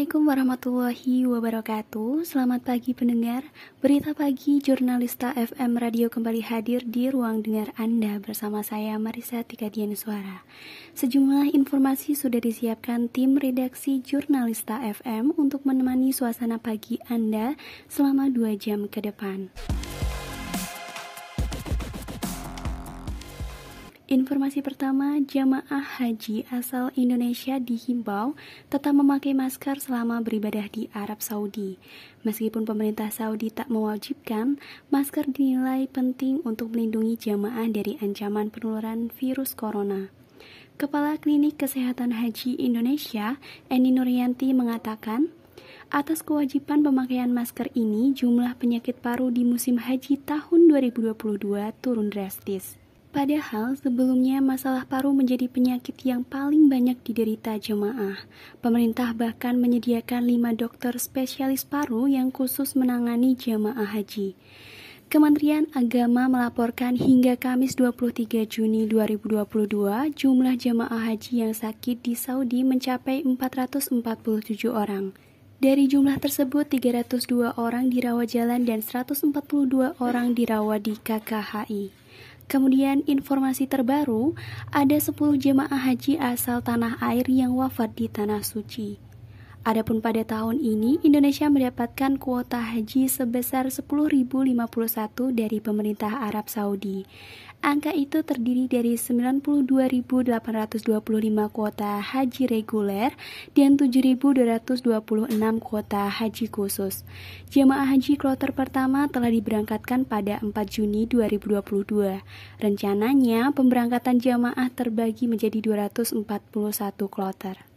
Assalamualaikum warahmatullahi wabarakatuh. Selamat pagi pendengar. Berita pagi Jurnalista FM Radio kembali hadir di ruang dengar Anda Bersama saya Marisa Tikadian Suara. Sejumlah informasi sudah disiapkan tim redaksi Jurnalista FM Untuk menemani suasana pagi Anda selama 2 jam ke depan Informasi pertama, jamaah haji asal Indonesia dihimbau tetap memakai masker selama beribadah di Arab Saudi. Meskipun pemerintah Saudi tak mewajibkan, masker dinilai penting untuk melindungi jamaah dari ancaman penularan virus corona. Kepala Klinik Kesehatan Haji Indonesia, Eni Nuryanti mengatakan, Atas kewajiban pemakaian masker ini, jumlah penyakit paru di musim haji tahun 2022 turun drastis. Padahal sebelumnya masalah paru menjadi penyakit yang paling banyak diderita jemaah. Pemerintah bahkan menyediakan lima dokter spesialis paru yang khusus menangani jemaah haji. Kementerian Agama melaporkan hingga Kamis 23 Juni 2022 jumlah jemaah haji yang sakit di Saudi mencapai 447 orang. Dari jumlah tersebut, 302 orang dirawat jalan dan 142 orang dirawat di KKHI. Kemudian informasi terbaru, ada 10 jemaah haji asal tanah air yang wafat di tanah suci. Adapun pada tahun ini, Indonesia mendapatkan kuota haji sebesar 10.051 dari pemerintah Arab Saudi. Angka itu terdiri dari 92.825 kuota haji reguler dan 7.226 kuota haji khusus. Jemaah haji kloter pertama telah diberangkatkan pada 4 Juni 2022. Rencananya, pemberangkatan jemaah terbagi menjadi 241 kloter.